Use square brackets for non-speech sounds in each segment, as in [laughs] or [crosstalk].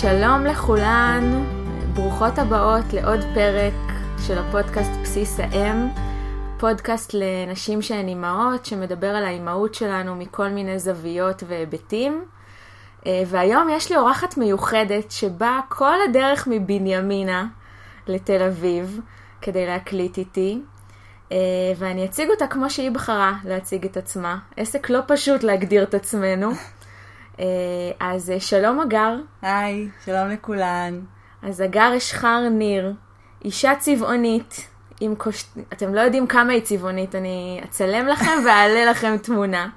שלום לכולן, ברוכות הבאות לעוד פרק של הפודקאסט בסיס האם, פודקאסט לנשים שהן אימהות, שמדבר על האימהות שלנו מכל מיני זוויות והיבטים. אה, והיום יש לי אורחת מיוחדת שבאה כל הדרך מבנימינה לתל אביב כדי להקליט איתי. אה, ואני אציג אותה כמו שהיא בחרה להציג את עצמה. עסק לא פשוט להגדיר את עצמנו. אה, אז שלום אגר. היי, שלום לכולן. אז אגר אשחר ניר, אישה צבעונית, עם קוש... אתם לא יודעים כמה היא צבעונית, אני אצלם לכם ואעלה לכם תמונה.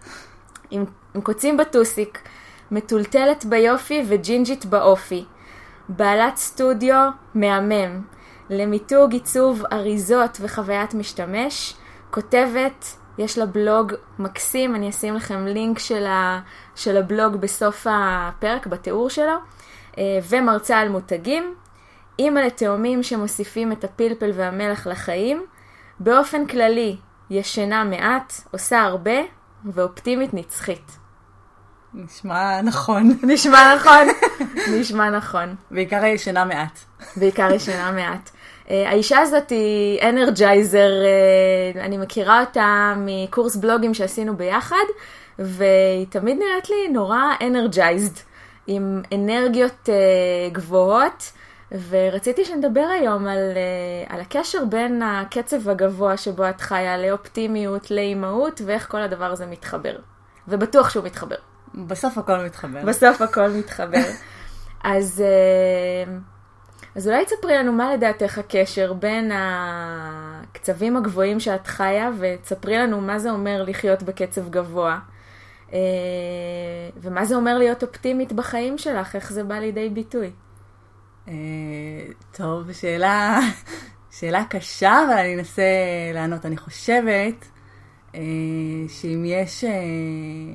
עם, עם קוצים בטוסיק, מטולטלת ביופי וג'ינג'ית באופי. בעלת סטודיו מהמם, למיתוג, עיצוב, אריזות וחוויית משתמש. כותבת, יש לה בלוג מקסים, אני אשים לכם לינק של, ה, של הבלוג בסוף הפרק, בתיאור שלו. אה, ומרצה על מותגים. אימא לתאומים שמוסיפים את הפלפל והמלח לחיים. באופן כללי, ישנה מעט, עושה הרבה, ואופטימית נצחית. נשמע נכון. [laughs] נשמע נכון, נשמע נכון. בעיקר ישנה מעט. בעיקר ישנה מעט. Uh, האישה הזאת היא אנרג'ייזר, uh, אני מכירה אותה מקורס בלוגים שעשינו ביחד, והיא תמיד נראית לי נורא אנרג'ייזד, עם אנרגיות uh, גבוהות. ורציתי שנדבר היום על, על הקשר בין הקצב הגבוה שבו את חיה לאופטימיות, לאימהות, ואיך כל הדבר הזה מתחבר. ובטוח שהוא מתחבר. בסוף הכל מתחבר. בסוף הכל מתחבר. [laughs] אז, אז אולי תספרי לנו מה לדעתך הקשר בין הקצבים הגבוהים שאת חיה, ותספרי לנו מה זה אומר לחיות בקצב גבוה. Uh, ומה זה אומר להיות אופטימית בחיים שלך, איך זה בא לידי ביטוי. אה, טוב, שאלה, [laughs] שאלה קשה, אבל אני אנסה לענות. אני חושבת אה, שאם יש, אה,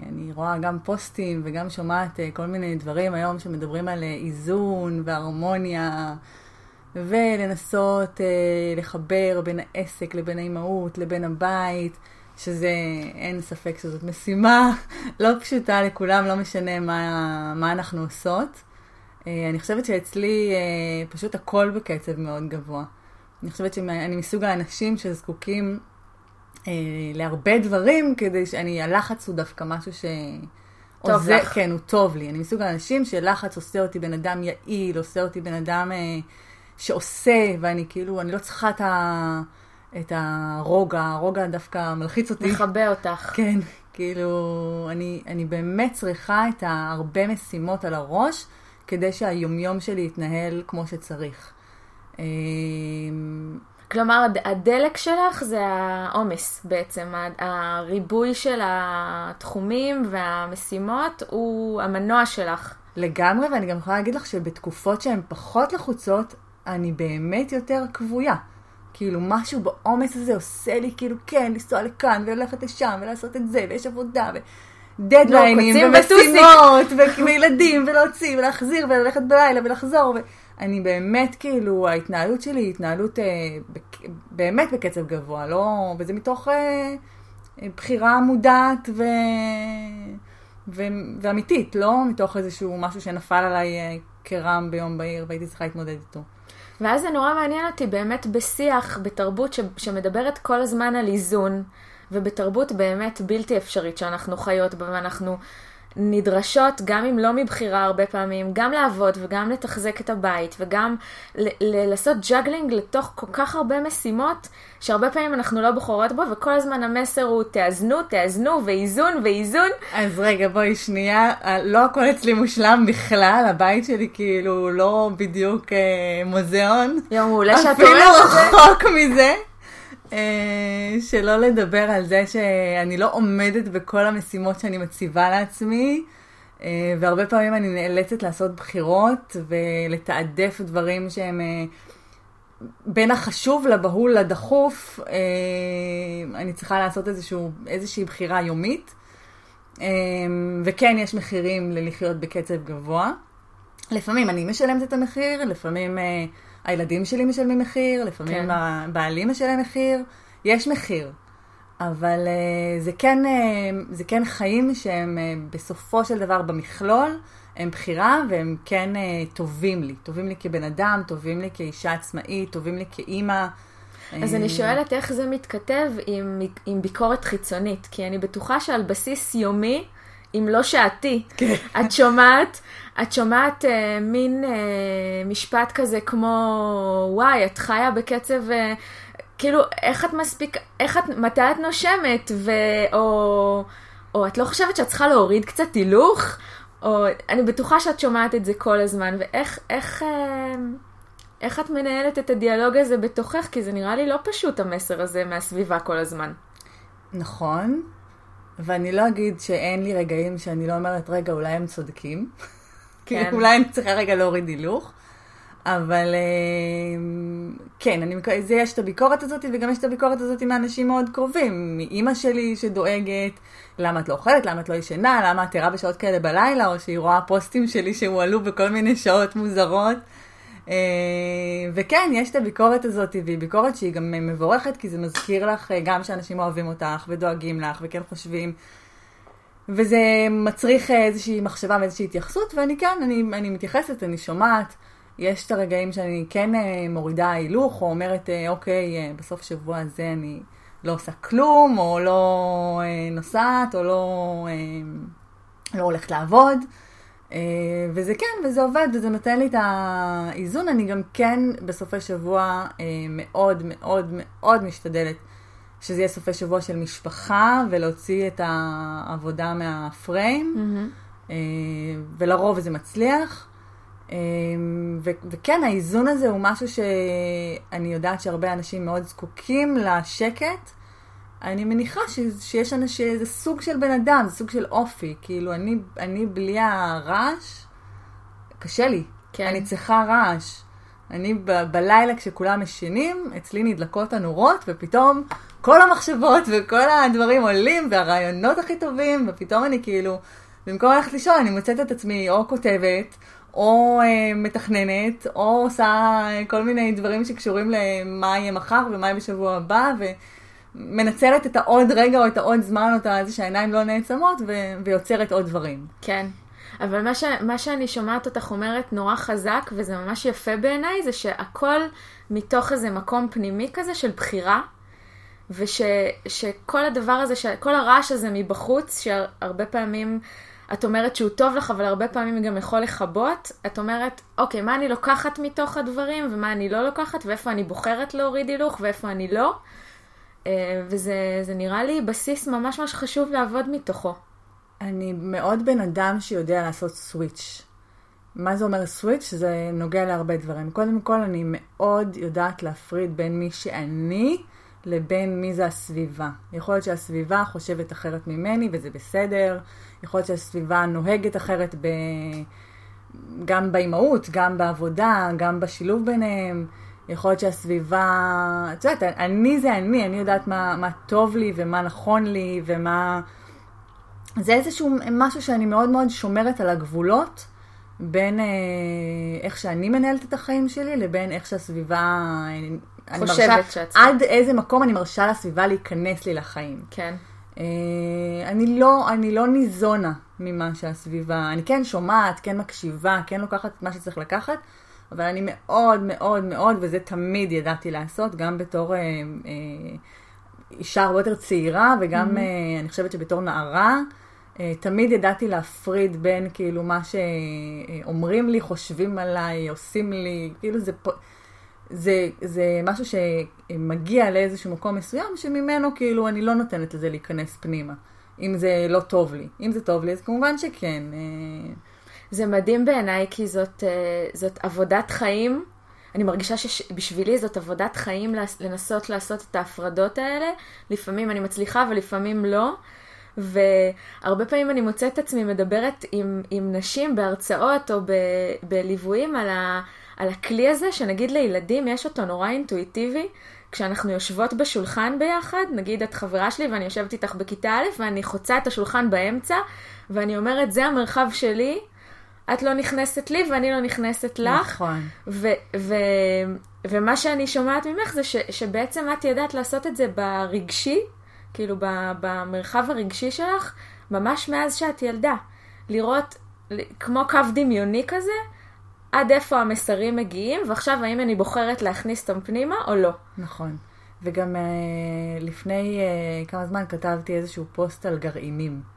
אני רואה גם פוסטים וגם שומעת כל מיני דברים היום שמדברים על איזון והרמוניה, ולנסות לחבר בין העסק לבין האימהות לבין הבית. שזה, אין ספק שזאת משימה [laughs] לא פשוטה לכולם, לא משנה מה, מה אנחנו עושות. אה, אני חושבת שאצלי אה, פשוט הכל בקצב מאוד גבוה. אני חושבת שאני מסוג האנשים שזקוקים אה, להרבה דברים כדי שאני, הלחץ הוא דווקא משהו ש... טוב עוזר, לך. כן, הוא טוב לי. אני מסוג האנשים שלחץ עושה אותי בן אדם יעיל, עושה אותי בן אדם אה, שעושה, ואני כאילו, אני לא צריכה את, ה, את הרוגע, הרוגע דווקא מלחיץ אותי. מכבה אותך. כן, כאילו, אני, אני באמת צריכה את הרבה משימות על הראש. כדי שהיומיום שלי יתנהל כמו שצריך. אמ, כלומר, הדלק שלך זה העומס בעצם, הריבוי של התחומים והמשימות הוא המנוע שלך. לגמרי, ואני גם יכולה להגיד לך שבתקופות שהן פחות לחוצות, אני באמת יותר כבויה. כאילו, משהו בעומס הזה עושה לי כאילו, כן, לנסוע לכאן, וללכת לשם, ולעשות את זה, ויש עבודה, ו... דדליינים לא, ומשימות [laughs] וילדים ולהוציא ולהחזיר וללכת בלילה ולחזור. אני באמת, כאילו, ההתנהלות שלי היא התנהלות אה. באמת בקצב גבוה, לא... וזה מתוך אה, בחירה מודעת ו... ו... ואמיתית, לא מתוך איזשהו משהו שנפל עליי אה, כרעם ביום בהיר והייתי צריכה להתמודד איתו. ואז זה נורא מעניין אותי באמת בשיח, בתרבות ש... שמדברת כל הזמן על איזון. ובתרבות באמת בלתי אפשרית שאנחנו חיות בה, ואנחנו נדרשות, גם אם לא מבחירה הרבה פעמים, גם לעבוד וגם לתחזק את הבית, וגם ל- ל- לעשות juggling לתוך כל כך הרבה משימות, שהרבה פעמים אנחנו לא בוחרות בו, וכל הזמן המסר הוא תאזנו, תאזנו, ואיזון, ואיזון. אז רגע, בואי שנייה, לא הכל אצלי מושלם בכלל, הבית שלי כאילו לא בדיוק אה, מוזיאון. יום מעולה שאת אומרת את זה. אפילו רחוק מזה. אה, שלא לדבר על זה שאני לא עומדת בכל המשימות שאני מציבה לעצמי, אה, והרבה פעמים אני נאלצת לעשות בחירות ולתעדף דברים שהם אה, בין החשוב לבהול לדחוף, אני צריכה לעשות איזשהו, איזושהי בחירה יומית. וכן, יש מחירים ללחיות בקצב גבוה. לפעמים אני משלמת את המחיר, לפעמים הילדים שלי משלמים מחיר, לפעמים כן. הבעלים משלם מחיר, יש מחיר. אבל אה, זה כן, אה, זה כן חיים שהם אה, בסופו של דבר במכלול, הם בחירה והם כן טובים לי. טובים לי כבן אדם, טובים לי כאישה עצמאית, טובים לי כאימא. אז אני שואלת איך זה מתכתב עם, עם ביקורת חיצונית, כי אני בטוחה שעל בסיס יומי, אם לא שעתי, כן. את שומעת, את שומעת אה, מין אה, משפט כזה כמו, וואי, את חיה בקצב, אה, כאילו, איך את מספיק, איך את, מתי את נושמת, ו, או, או את לא חושבת שאת צריכה להוריד קצת הילוך? או, אני בטוחה שאת שומעת את זה כל הזמן, ואיך, איך, אה, איך את מנהלת את הדיאלוג הזה בתוכך? כי זה נראה לי לא פשוט המסר הזה מהסביבה כל הזמן. נכון, ואני לא אגיד שאין לי רגעים שאני לא אומרת, רגע, אולי הם צודקים. כן. אולי אני צריכה רגע להוריד הילוך. אבל אה, כן, אני, זה יש את הביקורת הזאת, וגם יש את הביקורת הזאת מאנשים מאוד קרובים. מאימא שלי שדואגת, למה את לא אוכלת, למה את לא ישנה, למה את ערה בשעות כאלה בלילה, או שהיא רואה פוסטים שלי שהועלו בכל מיני שעות מוזרות. אה, וכן, יש את הביקורת הזאת, והיא ביקורת שהיא גם מבורכת, כי זה מזכיר לך אה, גם שאנשים אוהבים אותך ודואגים לך, וכן חושבים. וזה מצריך אה, איזושהי מחשבה ואיזושהי התייחסות, ואני כן, אני, אני מתייחסת, אני שומעת. יש את הרגעים שאני כן מורידה הילוך, או אומרת, אוקיי, בסוף שבוע הזה אני לא עושה כלום, או לא נוסעת, או לא, לא הולכת לעבוד. אה, וזה כן, וזה עובד, וזה נותן לי את האיזון. אני גם כן בסופי שבוע אה, מאוד מאוד מאוד משתדלת שזה יהיה סופי שבוע של משפחה, ולהוציא את העבודה מהפריים, אה, ולרוב זה מצליח. ו- וכן, האיזון הזה הוא משהו שאני יודעת שהרבה אנשים מאוד זקוקים לשקט. אני מניחה ש- שיש אנשים, זה סוג של בן אדם, זה סוג של אופי. כאילו, אני, אני בלי הרעש, קשה לי. כן. אני צריכה רעש. אני ב- בלילה כשכולם ישנים, אצלי נדלקות הנורות, ופתאום כל המחשבות וכל הדברים עולים, והרעיונות הכי טובים, ופתאום אני כאילו, במקום ללכת לישון, אני מוצאת את עצמי או כותבת, או אה, מתכננת, או עושה כל מיני דברים שקשורים למה יהיה מחר ומה יהיה בשבוע הבא, ומנצלת את העוד רגע או את העוד זמן, או את זה שהעיניים לא נעצמות, ו- ויוצרת עוד דברים. כן. אבל מה, ש, מה שאני שומעת אותך אומרת נורא חזק, וזה ממש יפה בעיניי, זה שהכל מתוך איזה מקום פנימי כזה של בחירה, ושכל הדבר הזה, ש- כל הרעש הזה מבחוץ, שהרבה פעמים את אומרת שהוא טוב לך, אבל הרבה פעמים גם יכול לכבות, את אומרת, אוקיי, מה אני לוקחת מתוך הדברים, ומה אני לא לוקחת, ואיפה אני בוחרת להוריד הילוך, ואיפה אני לא. אה, וזה זה נראה לי בסיס ממש ממש חשוב לעבוד מתוכו. אני מאוד בן אדם שיודע לעשות סוויץ'. מה זה אומר סוויץ'? זה נוגע להרבה דברים. קודם כל, אני מאוד יודעת להפריד בין מי שאני לבין מי זה הסביבה. יכול להיות שהסביבה חושבת אחרת ממני, וזה בסדר. יכול להיות שהסביבה נוהגת אחרת ב... גם באימהות, גם בעבודה, גם בשילוב ביניהם. יכול להיות שהסביבה, את יודעת, אני זה אני, אני יודעת מה, מה טוב לי ומה נכון לי ומה... זה איזשהו משהו שאני מאוד מאוד שומרת על הגבולות בין אה, איך שאני מנהלת את החיים שלי לבין איך שהסביבה... אה, אני חושבת שאת. עד איזה מקום אני מרשה לסביבה להיכנס לי לחיים. כן. אה, אני לא, אני לא ניזונה ממה שהסביבה, אני כן שומעת, כן מקשיבה, כן לוקחת את מה שצריך לקחת, אבל אני מאוד מאוד מאוד, וזה תמיד ידעתי לעשות, גם בתור אה, אה, אישה הרבה יותר צעירה, וגם אה, אני חושבת שבתור נערה, אה, תמיד ידעתי להפריד בין כאילו מה שאומרים לי, חושבים עליי, עושים לי, כאילו זה. זה, זה משהו שמגיע לאיזשהו מקום מסוים, שממנו כאילו אני לא נותנת לזה להיכנס פנימה. אם זה לא טוב לי. אם זה טוב לי, אז כמובן שכן. אה, זה מדהים בעיניי, כי זאת, אה, זאת עבודת חיים. אני מרגישה שבשבילי זאת עבודת חיים לנסות לעשות את ההפרדות האלה. לפעמים אני מצליחה ולפעמים לא. והרבה פעמים אני מוצאת את עצמי מדברת עם, עם נשים בהרצאות או ב, בליוויים על, ה, על הכלי הזה, שנגיד לילדים יש אותו נורא אינטואיטיבי. כשאנחנו יושבות בשולחן ביחד, נגיד את חברה שלי ואני יושבת איתך בכיתה א' ואני חוצה את השולחן באמצע, ואני אומרת, זה המרחב שלי, את לא נכנסת לי ואני לא נכנסת לך. נכון. ו- ו- ומה שאני שומעת ממך זה ש- שבעצם את ידעת לעשות את זה ברגשי, כאילו ב- במרחב הרגשי שלך, ממש מאז שאת ילדה. לראות כמו קו דמיוני כזה, עד איפה המסרים מגיעים, ועכשיו האם אני בוחרת להכניס אותם פנימה או לא. נכון. וגם אה, לפני אה, כמה זמן כתבתי איזשהו פוסט על גרעינים.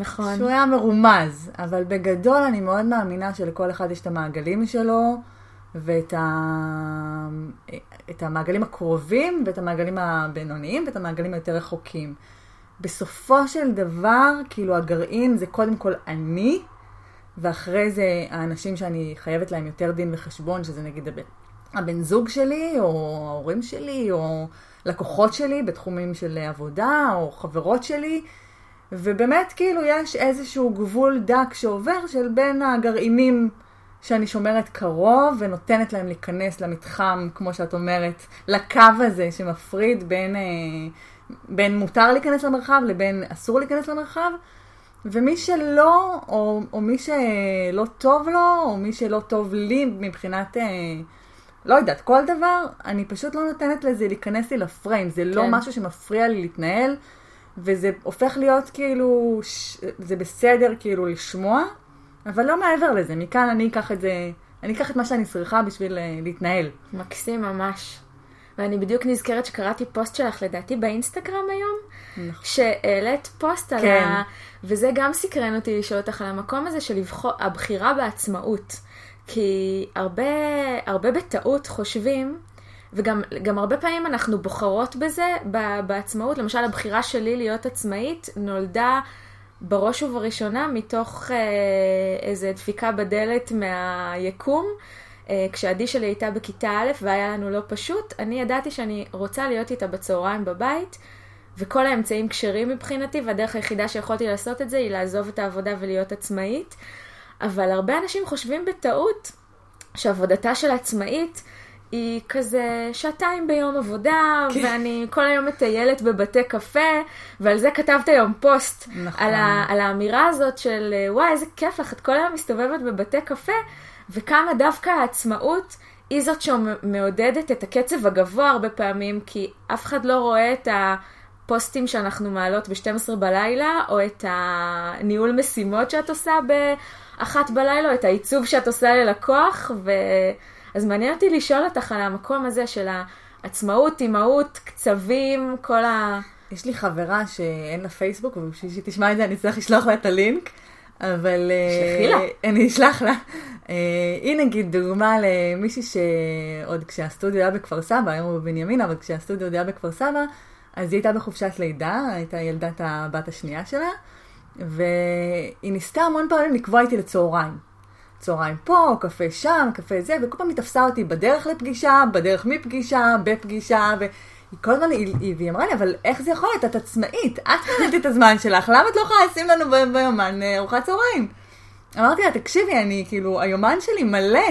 נכון. שהוא היה מרומז, אבל בגדול אני מאוד מאמינה שלכל אחד יש את המעגלים שלו, ואת ה... את המעגלים הקרובים, ואת המעגלים הבינוניים, ואת המעגלים היותר רחוקים. בסופו של דבר, כאילו הגרעין זה קודם כל אני, ואחרי זה האנשים שאני חייבת להם יותר דין וחשבון, שזה נגיד הבן, הבן זוג שלי, או ההורים שלי, או לקוחות שלי בתחומים של עבודה, או חברות שלי. ובאמת כאילו יש איזשהו גבול דק שעובר של בין הגרעינים שאני שומרת קרוב ונותנת להם להיכנס למתחם, כמו שאת אומרת, לקו הזה שמפריד בין, אה, בין מותר להיכנס למרחב לבין אסור להיכנס למרחב. ומי שלא, או, או מי שלא טוב לו, או מי שלא טוב לי מבחינת, אה, לא יודעת, כל דבר, אני פשוט לא נותנת לזה להיכנס לי לפריים. זה לא כן. משהו שמפריע לי להתנהל. וזה הופך להיות כאילו, ש... זה בסדר כאילו לשמוע, אבל לא מעבר לזה. מכאן אני אקח את זה, אני אקח את מה שאני צריכה בשביל אה, להתנהל. מקסים ממש. ואני בדיוק נזכרת שקראתי פוסט שלך, לדעתי באינסטגרם היום, נכון. שהעלית פוסט על כן. ה... וזה גם סקרן אותי לשאול אותך על המקום הזה של לבחור, הבחירה בעצמאות. כי הרבה, הרבה בטעות חושבים, וגם גם הרבה פעמים אנחנו בוחרות בזה, בעצמאות. למשל, הבחירה שלי להיות עצמאית נולדה בראש ובראשונה מתוך אה, איזה דפיקה בדלת מהיקום. אה, כשעדי שלי הייתה בכיתה א' והיה לנו לא פשוט, אני ידעתי שאני רוצה להיות איתה בצהריים בבית, וכל האמצעים כשרים מבחינתי, והדרך היחידה שיכולתי לעשות את זה היא לעזוב את העבודה ולהיות עצמאית. אבל הרבה אנשים חושבים בטעות שעבודתה של עצמאית היא כזה שעתיים ביום עבודה, כן. ואני כל היום מטיילת בבתי קפה, ועל זה כתבת היום פוסט, נכון. על, ה, על האמירה הזאת של וואי, איזה כיף לך, את כל היום מסתובבת בבתי קפה, וכמה דווקא העצמאות היא זאת שמעודדת את הקצב הגבוה הרבה פעמים, כי אף אחד לא רואה את הפוסטים שאנחנו מעלות ב-12 בלילה, או את הניהול משימות שאת עושה באחת בלילה, או את העיצוב שאת עושה ללקוח, ו... אז מעניין אותי לשאול אותך על המקום הזה של העצמאות, אימהות, קצבים, כל ה... יש לי חברה שאין לה פייסבוק, ובשביל שהיא תשמע את זה אני אצטרך לשלוח לה את הלינק, אבל... אה, שלחי לה. אני אשלח לה. אה, היא נגיד דוגמה למישהי שעוד כשהסטודיו היה בכפר סבא, היום הוא בבנימינה, אבל כשהסטודיו עוד היה בכפר סבא, אז היא הייתה בחופשת לידה, הייתה ילדת הבת השנייה שלה, והיא ניסתה המון פעמים לקבוע איתי לצהריים. צהריים פה, קפה שם, קפה זה, וכל פעם היא תפסה אותי בדרך לפגישה, בדרך מפגישה, בפגישה, והיא כל הזמן, היא, היא, והיא אמרה לי, אבל איך זה יכול להיות? את עצמאית, את מנהלת את הזמן שלך, למה את לא יכולה לשים לנו ב- ביומן אה, ארוחת צהריים? אמרתי לה, תקשיבי, אני כאילו, היומן שלי מלא.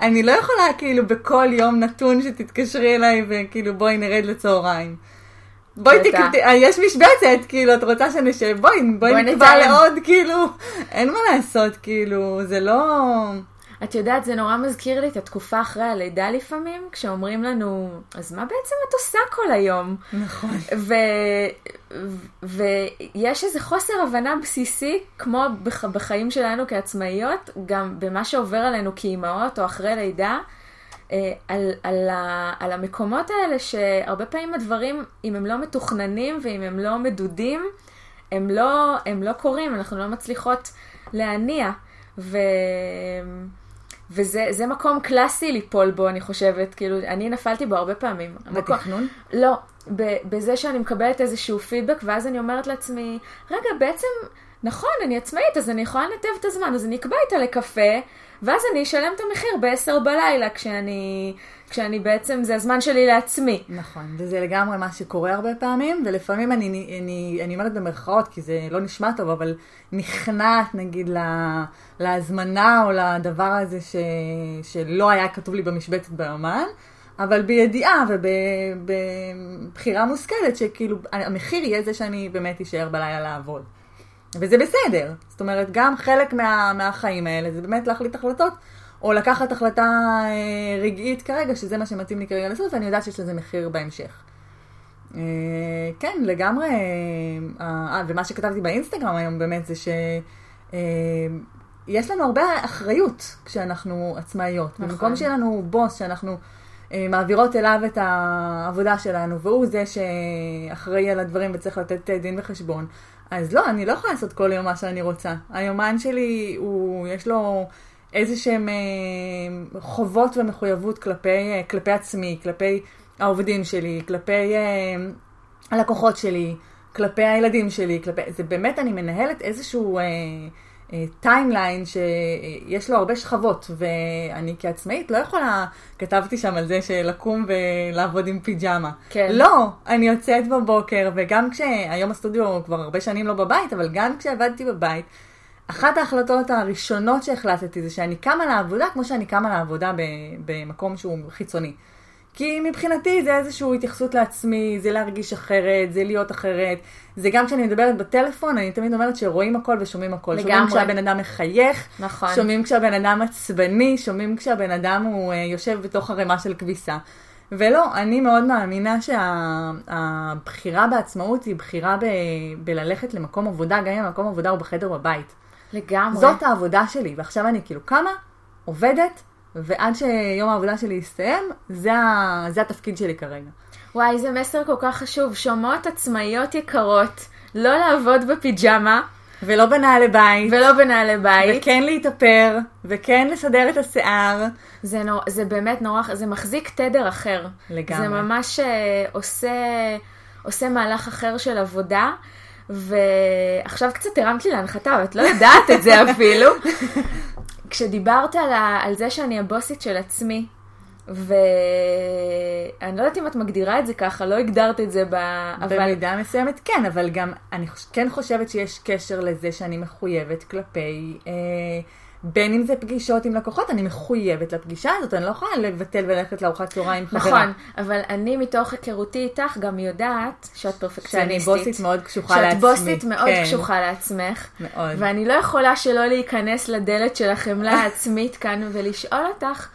אני לא יכולה כאילו בכל יום נתון שתתקשרי אליי וכאילו בואי נרד לצהריים. בואי בטח. תקבעי, יש משבצת, כאילו, את רוצה שנשב, בואי, בואי נקבע. לעוד, כאילו, אין מה לעשות, כאילו, זה לא... את יודעת, זה נורא מזכיר לי את התקופה אחרי הלידה לפעמים, כשאומרים לנו, אז מה בעצם את עושה כל היום? נכון. ו... ויש איזה חוסר הבנה בסיסי, כמו בח... בחיים שלנו כעצמאיות, גם במה שעובר עלינו כאימהות או אחרי לידה, אה, על, על, ה... על המקומות האלה שהרבה פעמים הדברים, אם הם לא מתוכננים ואם הם לא מדודים, הם לא, הם לא קורים, אנחנו לא מצליחות להניע. ו... וזה זה מקום קלאסי ליפול בו, אני חושבת. כאילו, אני נפלתי בו הרבה פעמים. המקום- בתכנון? לא, ב- בזה שאני מקבלת איזשהו פידבק, ואז אני אומרת לעצמי, רגע, בעצם, נכון, אני עצמאית, אז אני יכולה לנתב את הזמן, אז אני אקבע איתה לקפה, ואז אני אשלם את המחיר ב-10 בלילה, כשאני, כשאני בעצם, זה הזמן שלי לעצמי. נכון, וזה לגמרי מה שקורה הרבה פעמים, ולפעמים אני, אני, אני אומרת במרכאות, כי זה לא נשמע טוב, אבל נכנעת נגיד לה, להזמנה או לדבר הזה ש, שלא היה כתוב לי במשבצת ביומן, אבל בידיעה ובבחירה מושכלת, שכאילו המחיר יהיה זה שאני באמת אשאר בלילה לעבוד. וזה בסדר. זאת אומרת, גם חלק מה, מהחיים האלה זה באמת להחליט החלטות, או לקחת החלטה אה, רגעית כרגע, שזה מה שמתאים לי כרגע לעשות, ואני יודעת שיש לזה מחיר בהמשך. אה, כן, לגמרי, אה, ומה שכתבתי באינסטגרם היום באמת זה שיש לנו הרבה אחריות כשאנחנו עצמאיות. נכון. במקום שיהיה לנו בוס שאנחנו מעבירות אליו את העבודה שלנו, והוא זה שאחראי על הדברים וצריך לתת דין וחשבון, אז לא, אני לא יכולה לעשות כל יום מה שאני רוצה. היומן שלי, הוא, יש לו איזה שהם אה, חובות ומחויבות כלפי, אה, כלפי עצמי, כלפי העובדים שלי, כלפי אה, הלקוחות שלי, כלפי הילדים שלי, כלפי... זה באמת, אני מנהלת איזשהו... אה, timeline שיש לו הרבה שכבות, ואני כעצמאית לא יכולה, כתבתי שם על זה שלקום ולעבוד עם פיג'מה. כן. לא, אני יוצאת בבוקר, וגם כשהיום הסטודיו כבר הרבה שנים לא בבית, אבל גם כשעבדתי בבית, אחת ההחלטות הראשונות שהחלטתי זה שאני קמה לעבודה כמו שאני קמה לעבודה במקום שהוא חיצוני. כי מבחינתי זה איזושהי התייחסות לעצמי, זה להרגיש אחרת, זה להיות אחרת. זה גם כשאני מדברת בטלפון, אני תמיד אומרת שרואים הכל ושומעים הכל. לגמרי. שומעים כשהבן אדם מחייך, נכון. שומעים כשהבן אדם עצבני, שומעים כשהבן אדם הוא uh, יושב בתוך ערימה של כביסה. ולא, אני מאוד מאמינה שהבחירה שה, בעצמאות היא בחירה ב, בללכת למקום עבודה, גם אם המקום עבודה הוא בחדר בבית. לגמרי. זאת העבודה שלי, ועכשיו אני כאילו קמה, עובדת, ועד שיום העבודה שלי יסתיים, זה, ה... זה התפקיד שלי כרגע. וואי, זה מסר כל כך חשוב. שומעות עצמאיות יקרות, לא לעבוד בפיג'מה. ולא בנעלי בית. ולא בנעלי בית. וכן להתאפר, וכן לסדר את השיער. זה, נור, זה באמת נורא, זה מחזיק תדר אחר. לגמרי. זה ממש uh, עושה, עושה מהלך אחר של עבודה. ועכשיו קצת הרמת לי להנחתה, ואת לא יודעת את זה [laughs] אפילו. כשדיברת על, ה, על זה שאני הבוסית של עצמי, ואני לא יודעת אם את מגדירה את זה ככה, לא הגדרת את זה ב... אבל... במידה מסוימת כן, אבל גם אני כן חושבת שיש קשר לזה שאני מחויבת כלפי... אה, בין אם זה פגישות עם לקוחות, אני מחויבת לפגישה הזאת, אני לא יכולה לבטל וללכת לארוחת צהריים עם חברה. נכון, אבל אני מתוך היכרותי איתך גם יודעת שאת פרפקציוניסטית. שאני בוסית מאוד קשוחה לעצמי. שאת בוסית מאוד כן. קשוחה לעצמך. מאוד. ואני לא יכולה שלא להיכנס לדלת של החמלה [laughs] העצמית כאן ולשאול אותך,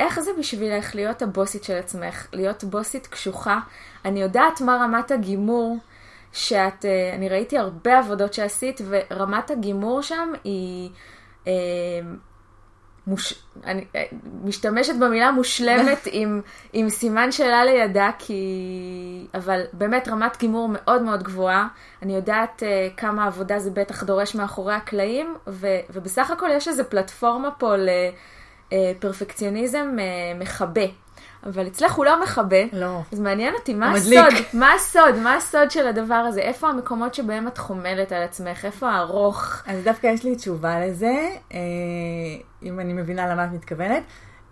איך זה בשבילך להיות הבוסית של עצמך, להיות בוסית קשוחה? אני יודעת מה רמת הגימור. שאת, אה, אני ראיתי הרבה עבודות שעשית, ורמת הגימור שם היא מוש... אני אה, משתמשת במילה מושלמת [laughs] עם, עם סימן שאלה לידה, כי... אבל באמת רמת גימור מאוד מאוד גבוהה. אני יודעת uh, כמה עבודה זה בטח דורש מאחורי הקלעים, ו... ובסך הכל יש איזו פלטפורמה פה לפרפקציוניזם uh, מכבה. אבל אצלך הוא לא מכבה. לא. אז מעניין אותי, מה הסוד? מה הסוד? מה הסוד של הדבר הזה? איפה המקומות שבהם את חומלת על עצמך? איפה הארוך? אז דווקא יש לי תשובה לזה, אה, אם אני מבינה למה את מתכוונת.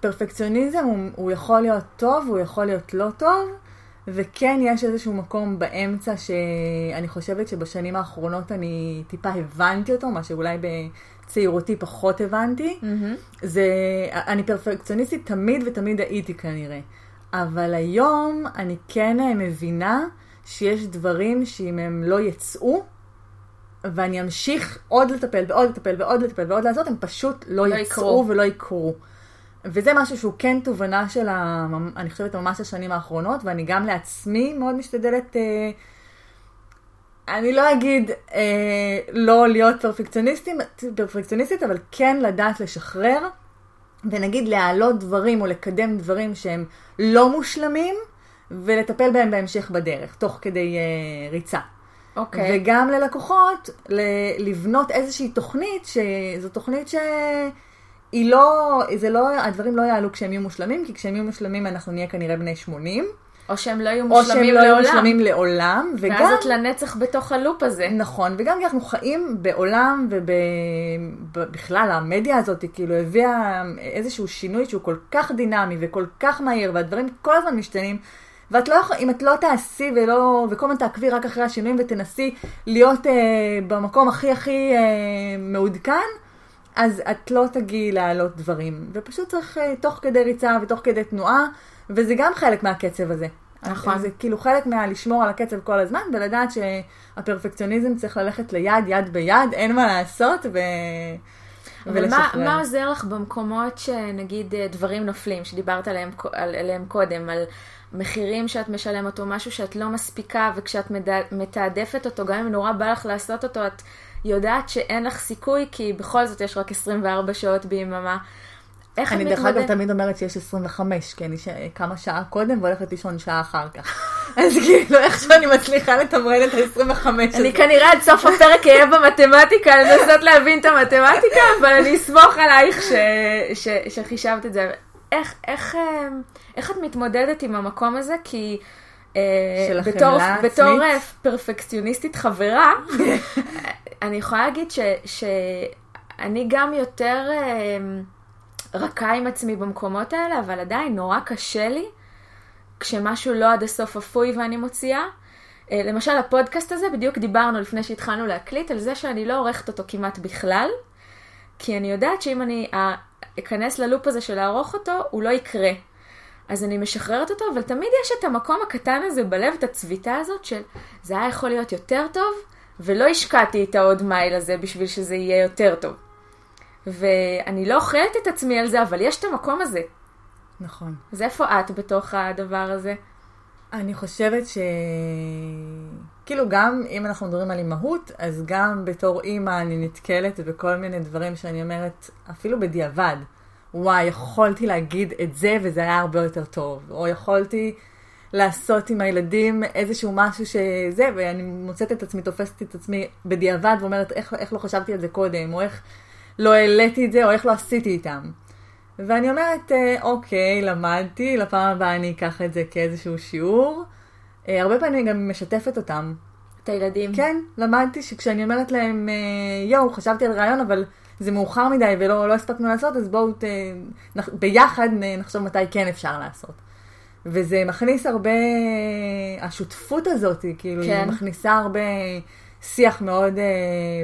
פרפקציוניזם הוא, הוא יכול להיות טוב, הוא יכול להיות לא טוב, וכן יש איזשהו מקום באמצע שאני חושבת שבשנים האחרונות אני טיפה הבנתי אותו, מה שאולי צעירותי פחות הבנתי. Mm-hmm. זה, אני פרפקציוניסטית תמיד ותמיד הייתי כנראה. אבל היום אני כן מבינה שיש דברים שאם הם לא יצאו, ואני אמשיך עוד לטפל ועוד לטפל ועוד לטפל ועוד לעשות, הם פשוט לא, לא יצאו יקרו. ולא יקרו. וזה משהו שהוא כן תובנה של, ה, אני חושבת, ממש השנים האחרונות, ואני גם לעצמי מאוד משתדלת אה, אני לא אגיד אה, לא להיות פרפקציוניסטית, אבל כן לדעת לשחרר, ונגיד להעלות דברים או לקדם דברים שהם לא מושלמים, ולטפל בהם בהמשך בדרך, תוך כדי אה, ריצה. אוקיי. Okay. וגם ללקוחות, ל- לבנות איזושהי תוכנית, שזו תוכנית ש... היא לא, זה לא, הדברים לא יעלו כשהם יהיו מושלמים, כי כשהם יהיו מושלמים אנחנו נהיה כנראה בני 80. או שהם לא יהיו מושלמים לעולם. או שהם לא יהיו מושלמים לעולם. וגם... ואז את לנצח בתוך הלופ הזה. נכון, וגם כי אנחנו חיים בעולם ובכלל המדיה הזאת כאילו הביאה איזשהו שינוי שהוא כל כך דינמי וכל כך מהיר, והדברים כל הזמן משתנים. ואת לא יכולה, אם את לא תעשי ולא, וכל הזמן תעקבי רק אחרי השינויים ותנסי להיות אה, במקום הכי הכי אה, מעודכן, אז את לא תגיעי להעלות דברים. ופשוט צריך אה, תוך כדי ריצה ותוך כדי תנועה, וזה גם חלק מהקצב הזה. נכון. זה כאילו חלק מהלשמור על הקצב כל הזמן, ולדעת שהפרפקציוניזם צריך ללכת ליד, יד ביד, אין מה לעשות, ו... אבל מה. מה עוזר לך במקומות שנגיד אה, דברים נופלים, שדיברת עליהם, על, עליהם קודם, על מחירים שאת משלמת או משהו שאת לא מספיקה, וכשאת מדע, מתעדפת אותו, גם אם נורא בא לך לעשות אותו, את יודעת שאין לך סיכוי, כי בכל זאת יש רק 24 שעות ביממה. איך אני דרך אגב? תמיד אומרת שיש 25, כי אני ש... קמה שעה קודם והולכת לישון שעה אחר כך. [laughs] אז כאילו איכשהו אני מצליחה לתמרן את ה-25 אני כנראה עד סוף הפרק אהיה במתמטיקה, לנסות להבין את המתמטיקה, אבל אני אסמוך עלייך ש, ש, שחישבת את זה. איך, איך, אה, איך את מתמודדת עם המקום הזה? כי אה, בתור, בתור? אה, פרפקציוניסטית חברה, [laughs] אני יכולה להגיד ש, שאני גם יותר אה, רכה עם עצמי במקומות האלה, אבל עדיין נורא קשה לי כשמשהו לא עד הסוף אפוי ואני מוציאה. אה, למשל, הפודקאסט הזה, בדיוק דיברנו לפני שהתחלנו להקליט על זה שאני לא עורכת אותו כמעט בכלל, כי אני יודעת שאם אני אה, אכנס ללופ הזה של לערוך אותו, הוא לא יקרה. אז אני משחררת אותו, אבל תמיד יש את המקום הקטן הזה בלב, את הצביטה הזאת של זה היה יכול להיות יותר טוב, ולא השקעתי את העוד מייל הזה בשביל שזה יהיה יותר טוב. ואני לא אוכלת את עצמי על זה, אבל יש את המקום הזה. נכון. אז איפה את בתוך הדבר הזה? אני חושבת ש... כאילו גם אם אנחנו מדברים על אימהות, אז גם בתור אימא אני נתקלת בכל מיני דברים שאני אומרת, אפילו בדיעבד, וואי, יכולתי להגיד את זה וזה היה הרבה יותר טוב, או יכולתי לעשות עם הילדים איזשהו משהו שזה, ואני מוצאת את עצמי, תופסת את עצמי בדיעבד ואומרת, איך, איך לא חשבתי על זה קודם, או איך לא העליתי את זה, או איך לא עשיתי איתם. ואני אומרת, אה, אוקיי, למדתי, לפעם הבאה אני אקח את זה כאיזשהו שיעור. אה, הרבה פעמים אני גם משתפת אותם. את הילדים. כן, למדתי שכשאני אומרת להם, אה, יואו, חשבתי על רעיון, אבל זה מאוחר מדי ולא לא הספקנו לעשות, אז בואו ת, נח, ביחד נחשוב מתי כן אפשר לעשות. וזה מכניס הרבה, השותפות הזאת, כאילו, כן. היא מכניסה הרבה שיח מאוד אה,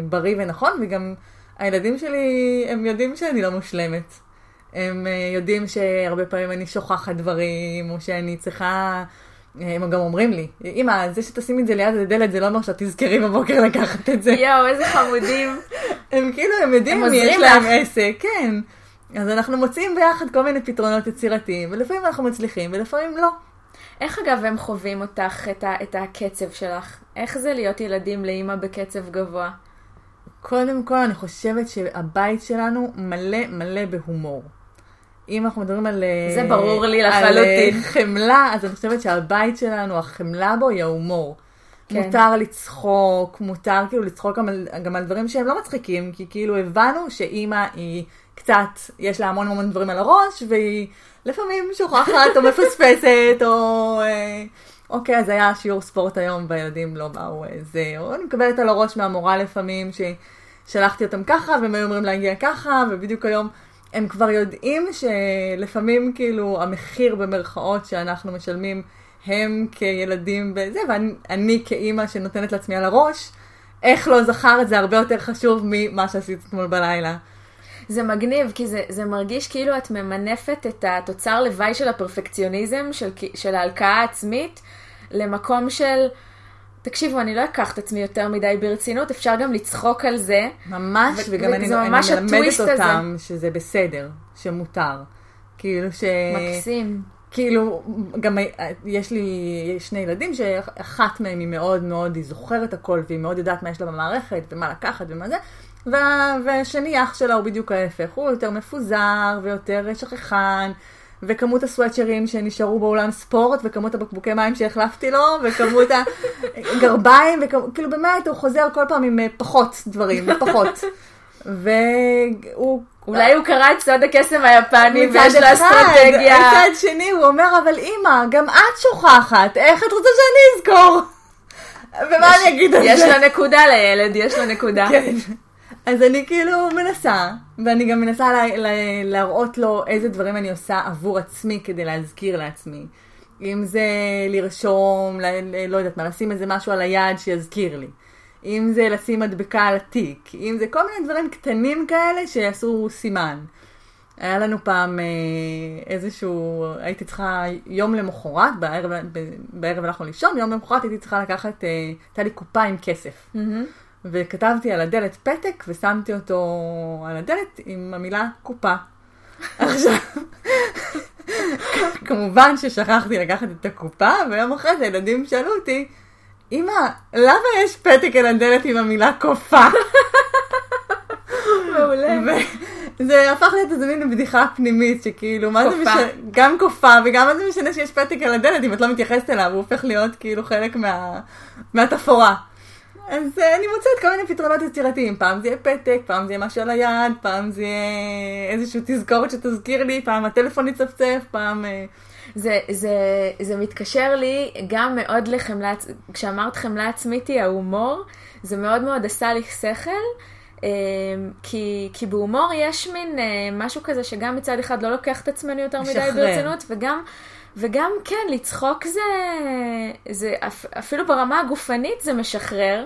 בריא ונכון, וגם הילדים שלי, הם יודעים שאני לא מושלמת. הם אה, יודעים שהרבה פעמים אני שוכחת דברים, או שאני צריכה... אה, הם גם אומרים לי, אמא, זה שתשימי את זה ליד הדלת זה לא אומר שאת תזכרי בבוקר לקחת את זה. יואו, איזה חמודים. [laughs] הם כאילו, הם יודעים הם מי יש להם לך. עסק, כן. אז אנחנו מוצאים ביחד כל מיני פתרונות יצירתיים, ולפעמים אנחנו מצליחים, ולפעמים לא. איך אגב הם חווים אותך, את, ה, את הקצב שלך? איך זה להיות ילדים לאימא בקצב גבוה? קודם כל, אני חושבת שהבית שלנו מלא מלא בהומור. אם אנחנו מדברים על... אה, זה ברור לי על, אה, לחלוטין. חמלה, אז אני חושבת שהבית שלנו, החמלה בו היא ההומור. כן. מותר לצחוק, מותר כאילו לצחוק גם על, גם על דברים שהם לא מצחיקים, כי כאילו הבנו שאימא היא קצת, יש לה המון המון דברים על הראש, והיא לפעמים שוכחת או מפספסת, או... אה, אוקיי, אז היה שיעור ספורט היום והילדים לא באו אה, זה, או אני מקבלת על הראש מהמורה לפעמים ששלחתי אותם ככה, והם היו אומרים להגיע ככה, ובדיוק היום הם כבר יודעים שלפעמים כאילו המחיר במרכאות שאנחנו משלמים הם כילדים בזה, ואני אני כאימא שנותנת לעצמי על הראש, איך לא זכר את זה הרבה יותר חשוב ממה שעשית אתמול בלילה. זה מגניב, כי זה, זה מרגיש כאילו את ממנפת את התוצר לוואי של הפרפקציוניזם, של, של ההלקאה העצמית, למקום של, תקשיבו, אני לא אקח את עצמי יותר מדי ברצינות, אפשר גם לצחוק על זה. ממש, ו- וגם אני, אני ממש מלמדת הטוויסט הזה. אותם שזה בסדר, שמותר. כאילו ש... מקסים. כאילו, גם יש לי שני ילדים שאחת מהם היא מאוד מאוד, היא זוכרת הכל והיא מאוד יודעת מה יש לה במערכת ומה לקחת ומה זה, והשני אח שלה הוא בדיוק ההפך, הוא יותר מפוזר ויותר שכחן, וכמות הסוואצ'רים שנשארו באולם ספורט, וכמות הבקבוקי מים שהחלפתי לו, וכמות הגרביים, [laughs] וכאילו באמת הוא חוזר כל פעם עם אה, פחות דברים, פחות. [laughs] והוא אולי הוא קרא את סוד הקסם היפני ויש לו אסטרטגיה. מצד שני הוא אומר, אבל אימא, גם את שוכחת, איך את רוצה שאני אזכור? [laughs] ומה אני אגיד על זה? יש לה נקודה לילד, יש לה נקודה. אז אני כאילו מנסה, ואני גם מנסה לה, לה, להראות לו איזה דברים אני עושה עבור עצמי כדי להזכיר לעצמי. אם זה לרשום, לא יודעת מה, לשים איזה משהו על היד שיזכיר לי. אם זה לשים מדבקה על התיק, אם זה כל מיני דברים קטנים כאלה שיעשו סימן. היה לנו פעם אה, איזשהו, הייתי צריכה יום למחרת, בערב, בערב הלכנו לישון, יום למחרת הייתי צריכה לקחת, אה, הייתה לי קופה עם כסף. מהמם. וכתבתי על הדלת פתק ושמתי אותו על הדלת עם המילה קופה. [laughs] עכשיו, כמובן ששכחתי לקחת את הקופה, ויום אחרי זה הילדים שאלו אותי, אמא, למה יש פתק על הדלת עם המילה קופה? מעולה. זה הפך להיות איזה מין בדיחה פנימית, שכאילו, מה זה. משנה, גם קופה, וגם מה זה משנה שיש פתק על הדלת, אם את לא מתייחסת אליו, הוא הופך להיות כאילו חלק מה, מהתפאורה. אז אה, אני מוצאת כל מיני פתרונות יצירתיים, פעם זה יהיה פתק, פעם זה יהיה משהו על היד, פעם זה יהיה איזושהי תזכורת שתזכיר לי, פעם הטלפון יצפצף, פעם... אה, זה, זה, זה מתקשר לי גם מאוד לחמלה, כשאמרת חמלה עצמית היא ההומור, זה מאוד מאוד עשה לי שכל, אה, כי, כי בהומור יש מין משהו כזה שגם מצד אחד לא לוקח את עצמנו יותר מדי. ברצינות, וגם, וגם כן, לצחוק זה, זה אפ, אפילו ברמה הגופנית זה משחרר.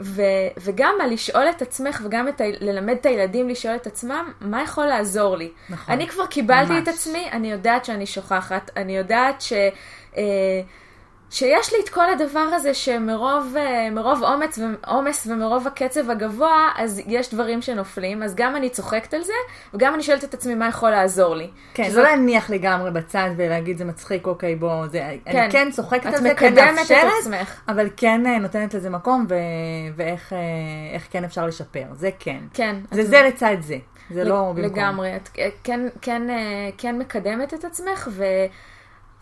ו, וגם על לשאול את עצמך וגם את, ה- ללמד את הילדים לשאול את עצמם, מה יכול לעזור לי? נכון. אני כבר קיבלתי ממש. את עצמי, אני יודעת שאני שוכחת, אני יודעת ש... אה, שיש לי את כל הדבר הזה שמרוב אה, מרוב אומץ ועומס ומרוב הקצב הגבוה, אז יש דברים שנופלים, אז גם אני צוחקת על זה, וגם אני שואלת את עצמי מה יכול לעזור לי. כן, שזה- זה לא להניח לגמרי בצד ולהגיד זה מצחיק, אוקיי, בוא, זה, כן. אני כן צוחקת את על זה, כן מאפשרת. אבל כן אה, נותנת לזה מקום, ו... ואיך אה, כן אפשר לשפר, זה כן. כן. זה את- זה לצד זה, זה לא במקום. לגמרי, את כן, כן, כן מקדמת את עצמך, ו,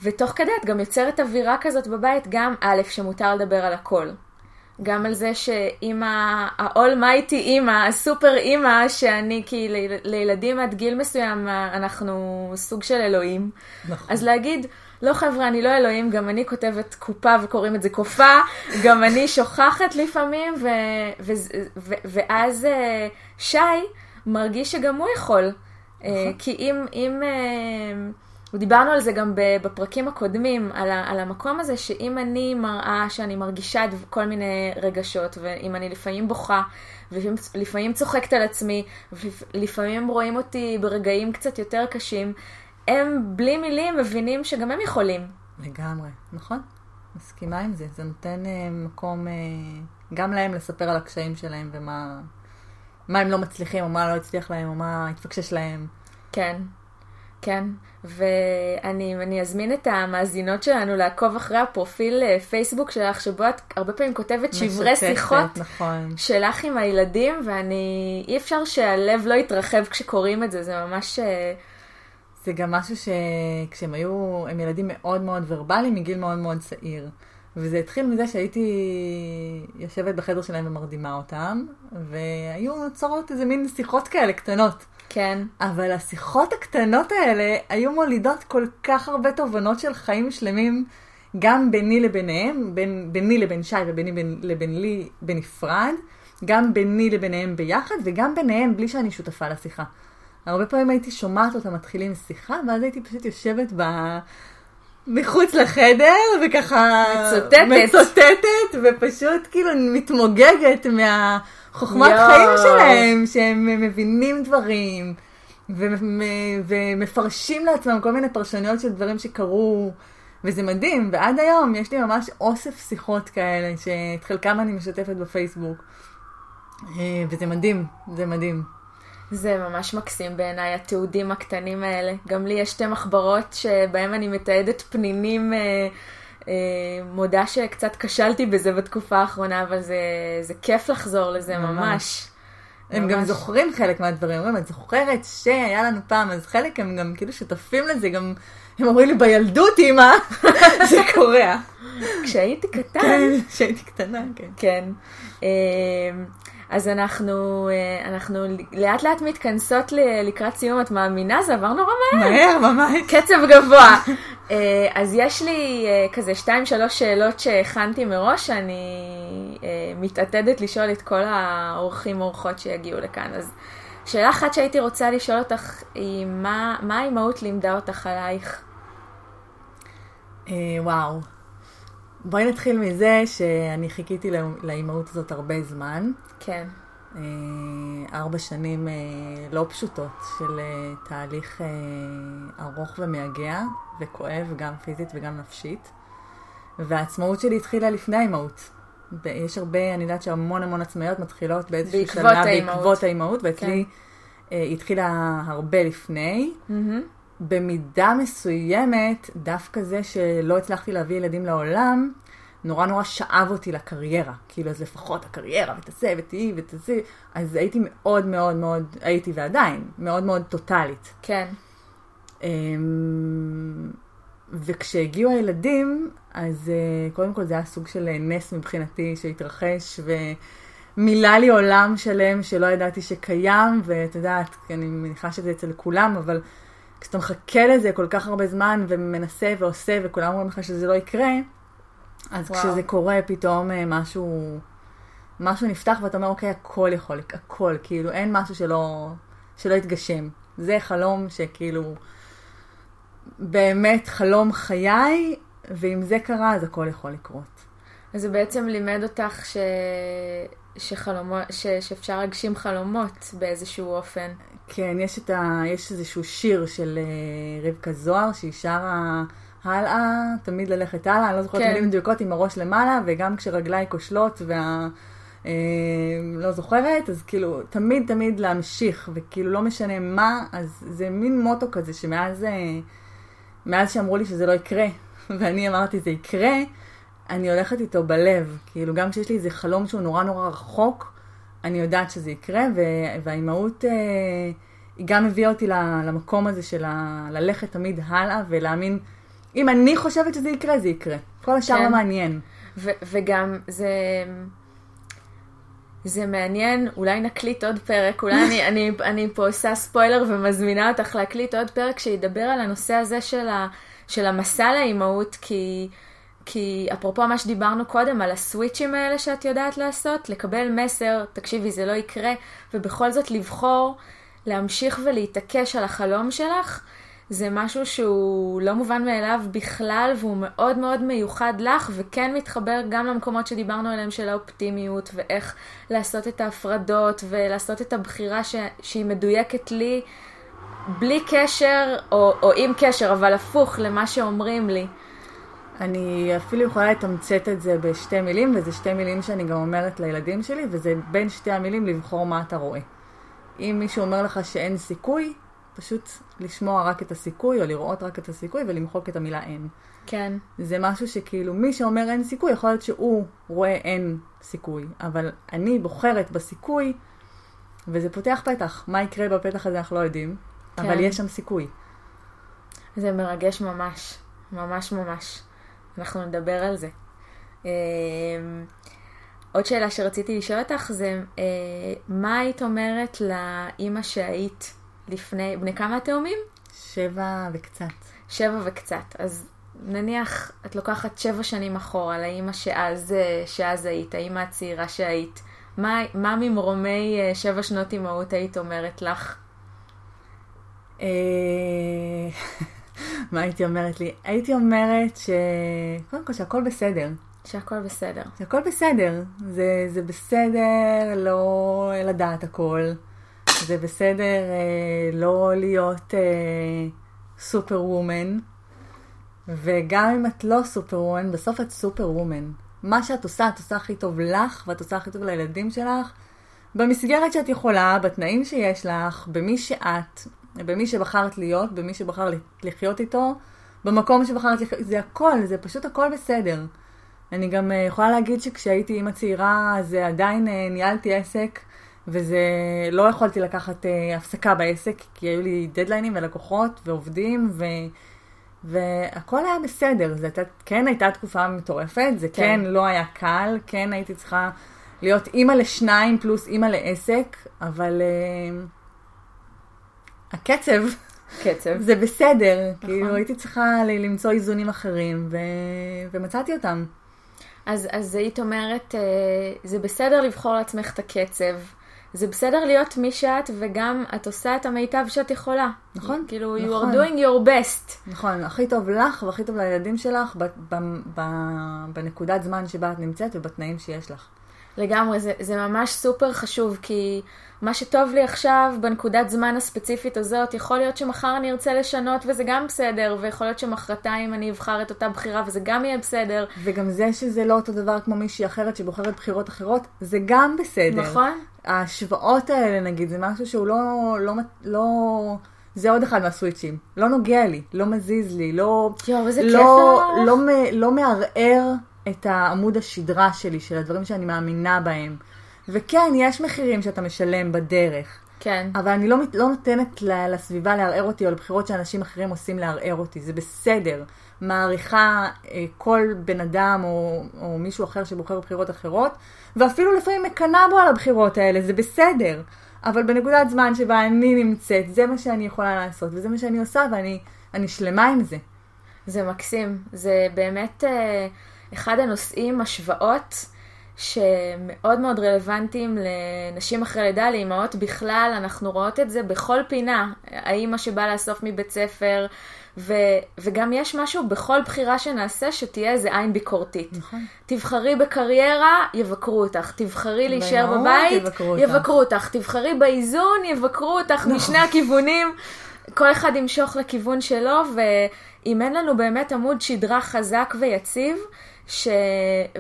ותוך כדי את גם יוצרת אווירה כזאת בבית, גם א', שמותר לדבר על הכל. גם על זה שאימא, ה-all-mighty אימא, הסופר אימא, שאני כי ליל- לילדים עד גיל מסוים אה, אנחנו סוג של אלוהים. נכון. אז להגיד, לא חבר'ה, אני לא אלוהים, גם אני כותבת קופה וקוראים את זה קופה, גם אני שוכחת לפעמים, ו- ו- ו- ואז אה, שי מרגיש שגם הוא יכול. אה, כי אם, אם דיברנו על זה גם בפרקים הקודמים, על, ה- על המקום הזה שאם אני מראה שאני מרגישה כל מיני רגשות, ואם אני לפעמים בוכה, ולפעמים צוחקת על עצמי, ולפעמים רואים אותי ברגעים קצת יותר קשים, הם בלי מילים מבינים שגם הם יכולים. לגמרי, נכון. מסכימה עם זה, זה נותן אה, מקום אה, גם להם לספר על הקשיים שלהם ומה מה הם לא מצליחים, או מה לא הצליח להם, או מה התפקשש להם. כן, כן. ואני אני אזמין את המאזינות שלנו לעקוב אחרי הפרופיל אה, פייסבוק שלך, שבו את הרבה פעמים כותבת שברי משתפת, שיחות נכון. שלך עם הילדים, ואני, אי אפשר שהלב לא יתרחב כשקוראים את זה, זה ממש... אה, זה גם משהו שכשהם היו, הם ילדים מאוד מאוד ורבליים מגיל מאוד מאוד צעיר. וזה התחיל מזה שהייתי יושבת בחדר שלהם ומרדימה אותם, והיו נוצרות איזה מין שיחות כאלה קטנות. כן, אבל השיחות הקטנות האלה היו מולידות כל כך הרבה תובנות של חיים שלמים, גם ביני לביניהם, בין, ביני לבין שי וביני בין, לבין לי בנפרד, גם ביני לביניהם ביחד, וגם ביניהם בלי שאני שותפה לשיחה. הרבה פעמים הייתי שומעת אותם מתחילים שיחה, ואז הייתי פשוט יושבת ב... מחוץ לחדר, וככה... מצוטטת. מצוטטת, ופשוט כאילו מתמוגגת מהחוכמת יואו. חיים שלהם, שהם מבינים דברים, ומ- ומפרשים לעצמם כל מיני פרשנויות של דברים שקרו, וזה מדהים, ועד היום יש לי ממש אוסף שיחות כאלה, שאת חלקם אני משתפת בפייסבוק. אה, וזה מדהים, זה מדהים. זה ממש מקסים בעיניי, התיעודים הקטנים האלה. גם לי יש שתי מחברות שבהם אני מתעדת פנינים, אה, מודה שקצת כשלתי בזה בתקופה האחרונה, אבל זה, זה כיף לחזור לזה ממש. ממש. הם גם ממש. זוכרים חלק מהדברים, אומרים, את זוכרת שהיה לנו פעם, אז חלק הם גם כאילו שותפים לזה, גם הם אומרים לי בילדות, אמא, [laughs] זה קורה. כשהייתי קטן, כן, כשהייתי קטנה, כן. כן. אז אנחנו, אה, אנחנו לאט לאט מתכנסות לקראת סיום, את מאמינה? זה עבר נורא מהר. מהר, ממש. קצב גבוה. אה, אז יש לי אה, כזה שתיים שלוש שאלות שהכנתי מראש, שאני אה, מתעתדת לשאול את כל האורחים אורחות שיגיעו לכאן. אז שאלה אחת שהייתי רוצה לשאול אותך היא, מה, מה האימהות לימדה אותך עלייך? וואו. בואי נתחיל מזה שאני חיכיתי לא- לאימהות הזאת הרבה זמן. כן, אה, ארבע שנים אה, לא פשוטות של אה, תהליך ארוך ומייגע וכואב, גם פיזית וגם נפשית. והעצמאות שלי התחילה לפני האימהות. יש הרבה, אני יודעת שהמון המון עצמאיות מתחילות באיזשהו האימהות. בעקבות האימהות, ואצלי כן. היא התחילה הרבה לפני. מהמם. במידה מסוימת, דווקא זה שלא הצלחתי להביא ילדים לעולם, נורא נורא שאב אותי לקריירה. כאילו, אז לפחות הקריירה, ותעשה, ותהיי, ותעשי. אז הייתי מאוד מאוד מאוד, הייתי ועדיין, מאוד מאוד טוטאלית. כן. אמ, וכשהגיעו הילדים, אז אה, קודם כל זה היה סוג של אה, נס מבחינתי שהתרחש, ומילא לי עולם שלם שלא ידעתי שקיים, ואת יודעת, אני מניחה שזה אצל כולם, אבל כשאתה מחכה לזה כל כך הרבה זמן, ומנסה ועושה, וכולם אומרים לך שזה לא יקרה, אז וואו. כשזה קורה, פתאום אה, משהו, משהו נפתח, ואתה אומר, אוקיי, הכל יכול, הכל, כאילו, אין משהו שלא, שלא יתגשם. זה חלום שכאילו, באמת חלום חיי, ואם זה קרה, אז הכל יכול לקרות. אז זה בעצם לימד אותך ש... שחלומות, ש... שאפשר להגשים חלומות באיזשהו אופן. כן, יש, את ה... יש איזשהו שיר של אה, רבקה זוהר, שהיא שרה הלאה, תמיד ללכת הלאה, אני לא זוכרת כן. מילים מדויקות עם הראש למעלה, וגם כשרגליי כושלות וה... אה, לא זוכרת, אז כאילו, תמיד תמיד להמשיך, וכאילו לא משנה מה, אז זה מין מוטו כזה שמאז אה, מאז שאמרו לי שזה לא יקרה, [laughs] ואני אמרתי זה יקרה, אני הולכת איתו בלב, כאילו גם כשיש לי איזה חלום שהוא נורא נורא רחוק, אני יודעת שזה יקרה, ו- והאימהות אה, היא גם הביאה אותי ל- למקום הזה של ה- ללכת תמיד הלאה ולהאמין, אם אני חושבת שזה יקרה, זה יקרה. כל השאר כן. לא מעניין. ו- וגם זה... זה מעניין, אולי נקליט עוד פרק, אולי אני, אני, אני פה עושה ספוילר ומזמינה אותך להקליט עוד פרק שידבר על הנושא הזה של, ה, של המסע לאימהות, כי, כי אפרופו מה שדיברנו קודם, על הסוויצ'ים האלה שאת יודעת לעשות, לקבל מסר, תקשיבי, זה לא יקרה, ובכל זאת לבחור להמשיך ולהתעקש על החלום שלך, זה משהו שהוא לא מובן מאליו בכלל, והוא מאוד מאוד מיוחד לך, וכן מתחבר גם למקומות שדיברנו עליהם של האופטימיות, ואיך לעשות את ההפרדות, ולעשות את הבחירה ש... שהיא מדויקת לי, בלי קשר, או, או עם קשר, אבל הפוך למה שאומרים לי. אני אפילו יכולה לתמצת את זה בשתי מילים, וזה שתי מילים שאני גם אומרת לילדים שלי, וזה בין שתי המילים לבחור מה אתה רואה. אם מישהו אומר לך שאין סיכוי, פשוט לשמוע רק את הסיכוי, או לראות רק את הסיכוי, ולמחוק את המילה אין. כן, זה משהו שכאילו מי שאומר אין סיכוי, יכול להיות שהוא רואה אין סיכוי, אבל אני בוחרת בסיכוי, וזה פותח פתח. מה יקרה בפתח הזה אנחנו לא יודעים, כן. אבל יש שם סיכוי. זה מרגש ממש, ממש ממש. אנחנו נדבר על זה. אה, עוד שאלה שרציתי לשאול אותך זה, אה, מה היית אומרת לאימא שהיית לפני, בני כמה התאומים? שבע וקצת. שבע וקצת. אז נניח את לוקחת שבע שנים אחורה לאימא שאז, אה, שאז היית, האימא הצעירה שהיית. מה, מה ממרומי אה, שבע שנות אימהות היית אומרת לך? [laughs] [laughs] מה הייתי אומרת לי? הייתי אומרת ש... קודם כל שהכל בסדר. שהכל בסדר. שהכל בסדר. זה, זה בסדר לא לדעת הכל. זה בסדר אה, לא להיות אה, סופר וומן. וגם אם את לא סופר וומן, בסוף את סופר וומן. מה שאת עושה, את עושה הכי טוב לך, ואת עושה הכי טוב לילדים שלך, במסגרת שאת יכולה, בתנאים שיש לך, במי שאת, במי שבחרת להיות, במי שבחר לחיות איתו, במקום שבחרת לחיות, זה הכל, זה פשוט הכל בסדר. אני גם אה, יכולה להגיד שכשהייתי אימא צעירה, אז אה, עדיין אה, ניהלתי עסק, וזה, לא יכולתי לקחת הפסקה בעסק, כי היו לי דדליינים ולקוחות ועובדים, ו... והכל היה בסדר, זה הייתה, כן הייתה תקופה מטורפת, זה. כן כן לא היה קל, כן הייתי צריכה להיות אימא לשניים פלוס אימא לעסק, אבל uh, הקצב קצב. זה בסדר, נכון. כאילו הייתי צריכה למצוא איזונים אחרים, ו... ומצאתי אותם. אז, אז היית אומרת, אה, זה בסדר לבחור לעצמך את הקצב, זה בסדר להיות מי שאת, וגם את עושה את המיטב שאת יכולה. נכון, כאילו, you נכון. are doing your best. נכון, הכי טוב לך והכי טוב לילדים שלך ב- ב- ב- בנקודת זמן שבה את נמצאת ובתנאים שיש לך. לגמרי, זה, זה ממש סופר חשוב, כי מה שטוב לי עכשיו, בנקודת זמן הספציפית הזאת, יכול להיות שמחר אני ארצה לשנות וזה גם בסדר, ויכול להיות שמחרתיים אני אבחר את אותה בחירה וזה גם יהיה בסדר. וגם זה שזה לא אותו דבר כמו מישהי אחרת שבוחרת בחירות אחרות, זה גם בסדר. נכון? ההשוואות האלה, נגיד, זה משהו שהוא לא... לא, לא זה עוד אחד מהסוויצ'ים. לא נוגע לי, לא מזיז לי, לא... יואו, איזה לא, כיף לא, לא, לא מערער את העמוד השדרה שלי, של הדברים שאני מאמינה בהם. וכן, יש מחירים שאתה משלם בדרך. כן. אבל אני לא, לא נותנת לסביבה לערער אותי, או לבחירות שאנשים אחרים עושים לערער אותי. זה בסדר. מעריכה אה, כל בן אדם או, או מישהו אחר שבוחר בחירות אחרות, ואפילו לפעמים מקנאה בו על הבחירות האלה, זה בסדר. אבל בנקודת זמן שבה אני נמצאת, זה מה שאני יכולה לעשות, וזה מה שאני עושה, ואני שלמה עם זה. זה מקסים. זה באמת אה, אחד הנושאים, השוואות. שמאוד מאוד רלוונטיים לנשים אחרי לידה, לאימהות בכלל, אנחנו רואות את זה בכל פינה. האימא שבאה לאסוף מבית ספר, ו, וגם יש משהו בכל בחירה שנעשה שתהיה איזה עין ביקורתית. נכון. תבחרי בקריירה, יבקרו אותך. תבחרי להישאר בבית, יבקרו, יבקרו אותך. אותך. תבחרי באיזון, יבקרו אותך נכון. משני הכיוונים. כל אחד ימשוך לכיוון שלו, ואם אין לנו באמת עמוד שדרה חזק ויציב, ש...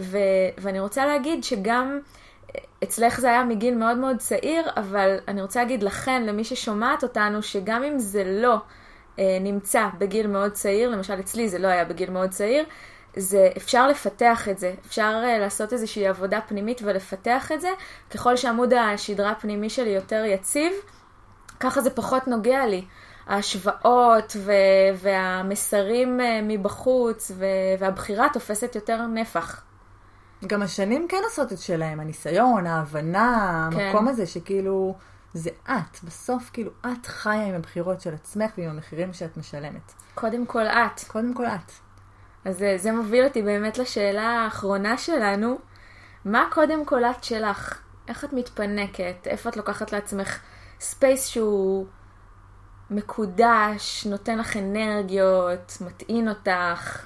ו... ואני רוצה להגיד שגם אצלך זה היה מגיל מאוד מאוד צעיר, אבל אני רוצה להגיד לכן, למי ששומעת אותנו, שגם אם זה לא אה, נמצא בגיל מאוד צעיר, למשל אצלי זה לא היה בגיל מאוד צעיר, זה אפשר לפתח את זה, אפשר uh, לעשות איזושהי עבודה פנימית ולפתח את זה. ככל שעמוד השדרה הפנימי שלי יותר יציב, ככה זה פחות נוגע לי. ההשוואות ו- והמסרים אה, מבחוץ ו- והבחירה תופסת יותר נפח. גם השנים כן עושות את שלהם, הניסיון, ההבנה, כן. המקום הזה שכאילו, זה את, בסוף כאילו את חיה עם הבחירות של עצמך ועם המחירים שאת משלמת. קודם כל את. קודם כל את. אז אה, זה מוביל אותי באמת לשאלה האחרונה שלנו, מה קודם כל את שלך? איך את מתפנקת? איפה את לוקחת לעצמך space שהוא מקודש, נותן לך אנרגיות, מטעין אותך.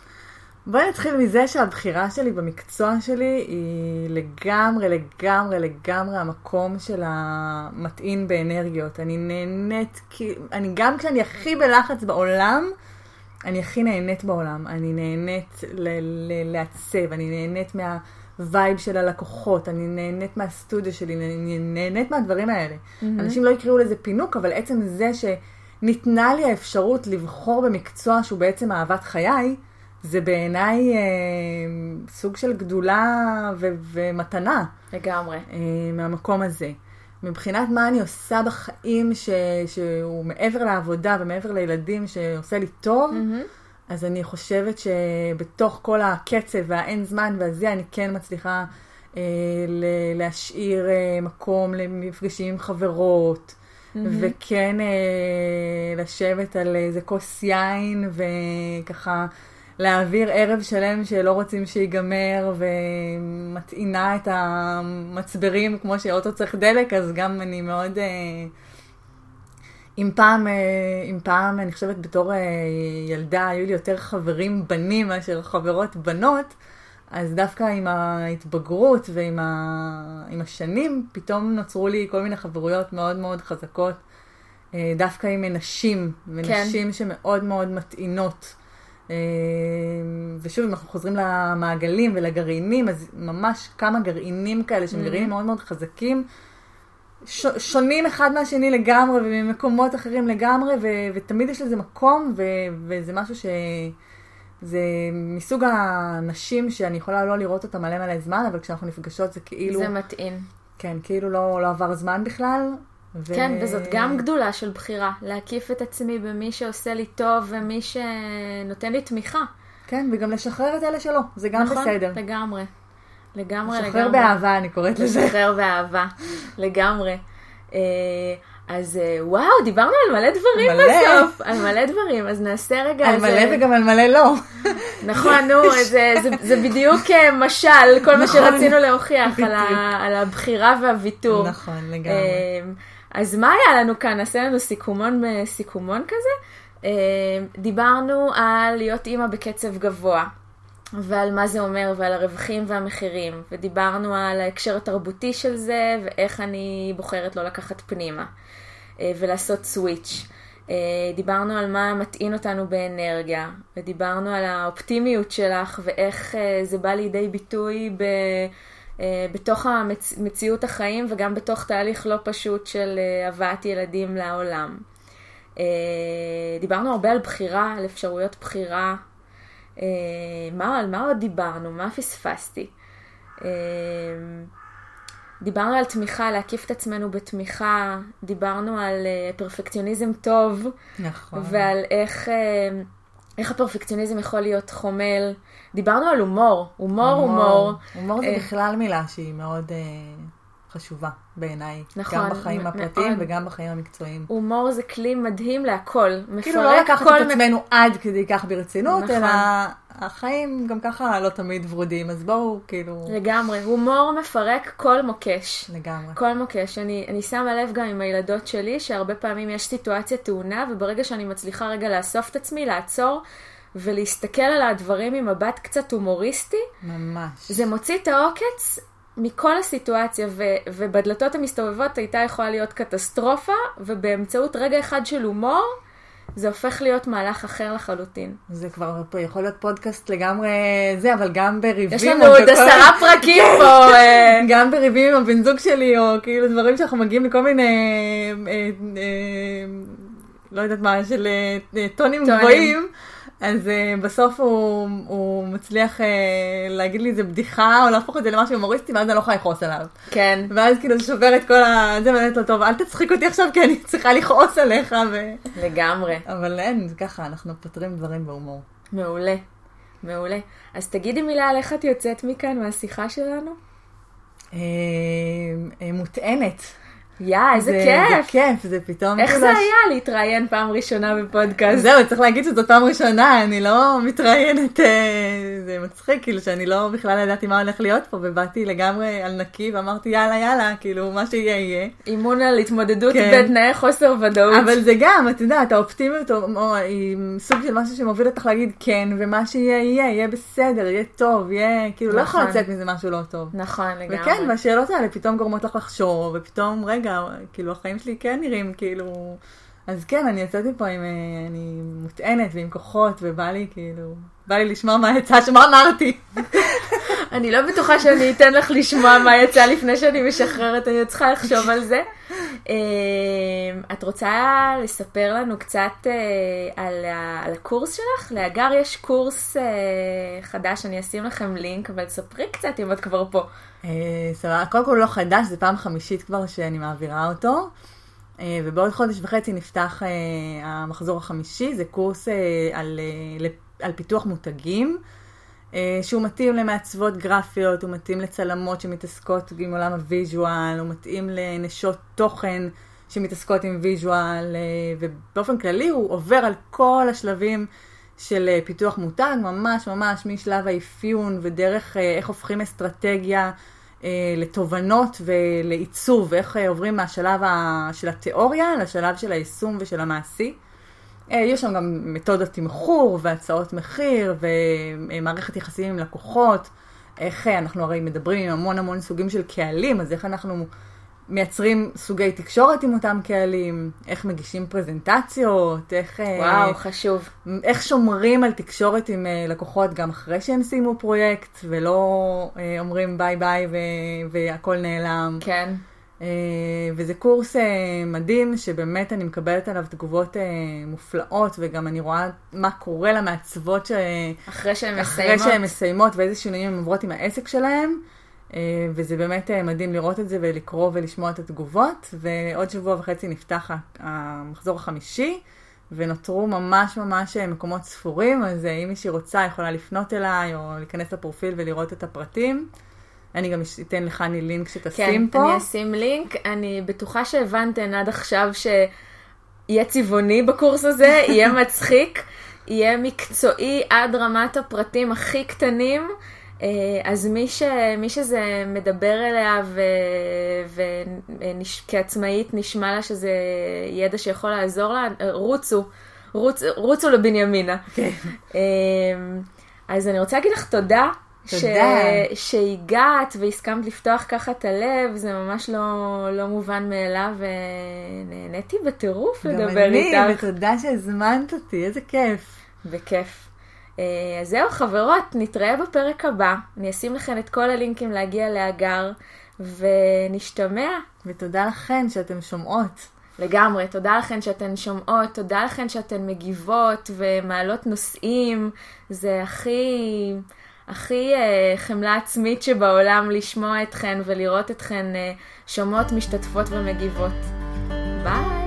בואי נתחיל מזה שהבחירה שלי במקצוע שלי היא לגמרי, לגמרי, לגמרי המקום של המטעין באנרגיות. אני נהנית, כי אני גם כשאני הכי בלחץ בעולם, אני הכי נהנית בעולם. אני נהנית ל- ל- לעצב, אני נהנית מה vibe של הלקוחות, אני נהנית מהסטודיו שלי, אני נהנית מהדברים האלה. Mm-hmm. אנשים לא יקראו לזה פינוק, אבל עצם זה ש... ניתנה לי האפשרות לבחור במקצוע שהוא בעצם אהבת חיי, זה בעיניי אה, סוג של גדולה ו- ומתנה. לגמרי. אה, מהמקום הזה. מבחינת מה אני עושה בחיים ש- שהוא מעבר לעבודה ומעבר לילדים שעושה לי טוב, mm-hmm. אז אני חושבת שבתוך כל הקצב והאין זמן והזה, אני כן מצליחה אה, להשאיר אה, מקום למפגשים עם חברות. Mm-hmm. וכן אה, לשבת על איזה כוס יין וככה להעביר ערב שלם שלא רוצים שיגמר ומטעינה את המצברים כמו שאוטו צריך דלק, אז גם אני מאוד... אה, אם פעם, אה, אם פעם, אני חושבת בתור אה, ילדה, היו לי יותר חברים בנים מאשר חברות בנות, אז דווקא עם ההתבגרות ועם ה... עם השנים, פתאום נוצרו לי כל מיני חברויות מאוד מאוד חזקות, אה, דווקא עם נשים, ונשים כן. שמאוד מאוד מטעינות. אה, ושוב, אם אנחנו חוזרים למעגלים ולגרעינים, אז ממש כמה גרעינים כאלה שהם mm-hmm. גרעינים מאוד מאוד חזקים, ש... שונים אחד מהשני לגמרי וממקומות אחרים לגמרי, ו... ותמיד יש לזה מקום, ו... וזה משהו ש... זה מסוג הנשים שאני יכולה לא לראות אותה מלא מלא זמן, אבל כשאנחנו נפגשות זה כאילו... זה מתאים. כן, כאילו לא, לא עבר זמן בכלל. ו... כן, וזאת גם גדולה של בחירה, להקיף את עצמי במי שעושה לי טוב ומי שנותן לי תמיכה. כן, וגם לשחרר את אלה שלא, זה גם נכון, בסדר. נכון, לגמרי. לגמרי, לשחרר לגמרי. לשחרר באהבה, אני קוראת לזה. לשחרר באהבה, לגמרי. אה, אז אה, וואו, דיברנו על מלא דברים מלא. בסוף. על מלא דברים, אז נעשה רגע על איזה... מלא וגם על מלא לא. נכון, נו, [laughs] זה, זה, זה בדיוק אה, משל, כל מה נכון. שרצינו להוכיח על, ה, על הבחירה והוויתור. נכון, לגמרי. אז מה היה לנו כאן? נעשה לנו סיכומון, סיכומון כזה. דיברנו על להיות אימא בקצב גבוה. ועל מה זה אומר ועל הרווחים והמחירים, ודיברנו על ההקשר התרבותי של זה ואיך אני בוחרת לא לקחת פנימה אה, ולעשות סוויץ'. אה, דיברנו על מה מטעין אותנו באנרגיה, ודיברנו על האופטימיות שלך ואיך אה, זה בא לידי ביטוי ב... בתוך המציאות החיים וגם בתוך תהליך לא פשוט של הבאת ילדים לעולם. דיברנו הרבה על בחירה, על אפשרויות בחירה אה, מה, על מה עוד דיברנו? מה פספסתי? אה, דיברנו על תמיכה, להקיף את עצמנו בתמיכה, דיברנו על אה, פרפקציוניזם טוב, נכון. ועל איך, איך הפרפקציוניזם יכול להיות חומל. דיברנו על הומור, הומור, הומור. הומור זה בכלל מילה שהיא מאוד... חשובה בעיניי. נכון. גם בחיים הפרטיים מאוד. וגם בחיים המקצועיים. הומור זה כלי מדהים להכל. כאילו לא לקחת את עצמנו מק... עד כדי כך ברצינות, נכון. אלא החיים גם ככה לא תמיד ורודים, אז בואו כאילו... לגמרי. הומור מפרק כל מוקש. לגמרי. כל מוקש. אני, אני שמה לב גם עם הילדות שלי, שהרבה פעמים יש סיטואציה טעונה, וברגע שאני מצליחה רגע לאסוף את עצמי, לעצור. ולהסתכל על הדברים ממבט קצת הומוריסטי, ממש. זה מוציא את העוקץ מכל הסיטואציה, ו- ובדלתות המסתובבות הייתה יכולה להיות קטסטרופה, ובאמצעות רגע אחד של הומור, זה הופך להיות מהלך אחר לחלוטין. זה כבר יכול להיות פודקאסט לגמרי זה, אבל גם בריבים. יש לנו עוד עשרה פרקים פה. [laughs] אה. גם בריבים עם הבן זוג שלי, או כאילו דברים שאנחנו מגיעים לכל מיני, אה, אה, לא יודעת מה, של טונים גבוהים. אז uh, בסוף הוא, הוא מצליח uh, להגיד לי איזה בדיחה, או להפוך את זה למשהו הומוריסטי, ואז אני לא יכולה לכעוס עליו. כן. ואז כאילו זה שובר את כל ה... זה באמת לא טוב, אל תצחיק אותי עכשיו כי אני צריכה לכעוס עליך. ו... לגמרי. אבל אין, זה ככה, אנחנו פותרים דברים בהומור. מעולה, מעולה. אז תגידי מילה על איך את יוצאת מכאן, מהשיחה שלנו. אה, מוטענת. יא, איזה כיף. זה כיף, זה פתאום... איך זה היה להתראיין פעם ראשונה בפודקאסט? זהו, צריך להגיד שזאת פעם ראשונה, אני לא מתראיינת, אה, זה מצחיק, כאילו שאני לא בכלל ידעתי מה הולך להיות פה, ובאתי לגמרי על נקי ואמרתי יאללה יאללה, כאילו מה שיהיה יהיה. אימון על התמודדות כן. בתנאי חוסר ודאות. אבל זה גם, את יודעת, האופטימיות היא סוג של משהו שמוביל אותך להגיד כן, ומה שיהיה יהיה, יהיה בסדר, יהיה טוב, יהיה, כאילו לא יכול נכון. לצאת מזה משהו לא טוב. נכון, לגמרי. וכן, והשאלות האלה פתאום גורמות לך לחשוב, ופתאום, רגע, רגע, כאילו החיים שלי כן נראים כאילו... אז כן, אני יצאתי פה עם, אה, אני מוטענת ועם כוחות, ובא לי כאילו, בא לי לשמוע מה יצא, שמה אמרתי. אני לא בטוחה שאני אתן לך לשמוע מה יצא לפני שאני משחררת, אני צריכה לחשוב על זה. אה, את רוצה לספר לנו קצת אה, על, על הקורס שלך? לאגר יש קורס חדש, אני אשים לכם לינק, אבל ספרי קצת אם את כבר פה. אה, סבבה, קודם כל לא חדש, זה פעם חמישית כבר שאני מעבירה אותו. אה, ובעוד חודש וחצי נפתח אה, המחזור החמישי, זה קורס על, על פיתוח מותגים, שהוא מתאים למעצבות גרפיות, הוא מתאים לצלמות שמתעסקות עם עולם ה visual, הוא מתאים לנשות תוכן שמתעסקות עם visual, ובאופן כללי הוא עובר על כל השלבים של פיתוח מותג, ממש ממש משלב האפיון ודרך איך הופכים אסטרטגיה אה, לתובנות ולעיצוב, איך אה, עוברים מהשלב של התיאוריה לשלב של היישום ושל המעשי. אה, יש שם גם מתודת תמחור והצעות מחיר ומערכת יחסים עם לקוחות. איך אנחנו הרי מדברים עם המון המון סוגים של קהלים, אז איך אנחנו מייצרים סוגי תקשורת עם אותם קהלים, איך מגישים פרזנטציות, איך... אה, וואו, חשוב. איך שומרים על תקשורת עם אה, לקוחות גם אחרי שהם סיימו פרויקט, ולא אה, אומרים bye bye והכל נעלם. כן. וזה קורס מדהים, שבאמת אני מקבלת עליו תגובות מופלאות, וגם אני רואה מה קורה למעצבות ש... אחרי שהן מסיימות. אחרי שהן מסיימות, ואיזה שינויים הן עוברות עם העסק שלהן. אה, וזה באמת אה, מדהים לראות את זה ולקרוא ולשמוע את התגובות, ועוד שבוע וחצי נפתח המחזור החמישי, ונותרו ממש ממש אה, מקומות ספורים, אז אם מישהי רוצה יכולה לפנות אליי, או להיכנס לפרופיל ולראות את הפרטים. אני גם אתן לחני לינק שתשים כן, פה. כן, אני אשים לינק. אני בטוחה שהבנתן עד עכשיו שיהיה צבעוני בקורס הזה, [laughs] יהיה מצחיק, יהיה מקצועי עד רמת הפרטים הכי קטנים. אה, אז מי, ש, מי שזה מדבר אליה וכעצמאית נשמע לה שזה ידע שיכול לעזור לה, רוצו, רוצ, רוצו לבנימינה. כן. אמ, אז אני רוצה להגיד לך תודה. ש... שהגעת והסכמת לפתוח ככה את הלב, זה ממש לא, לא מובן מאליו, ונהניתי בטירוף גם לדבר אני, איתך. ותודה שהזמנת אותי, איזה כיף. בכיף. אה, אז זהו, חברות, נתראה בפרק הבא. אני אשים לכם את כל הלינקים להגיע להגר, ונשתמע. ותודה לכן שאתן שומעות. לגמרי, תודה לכן שאתן שומעות, תודה לכן שאתן מגיבות ומעלות נושאים. זה הכי, הכי אה, חמלה עצמית שבעולם לשמוע אתכן ולראות אתכן אה, שומעות, משתתפות ומגיבות. ביי!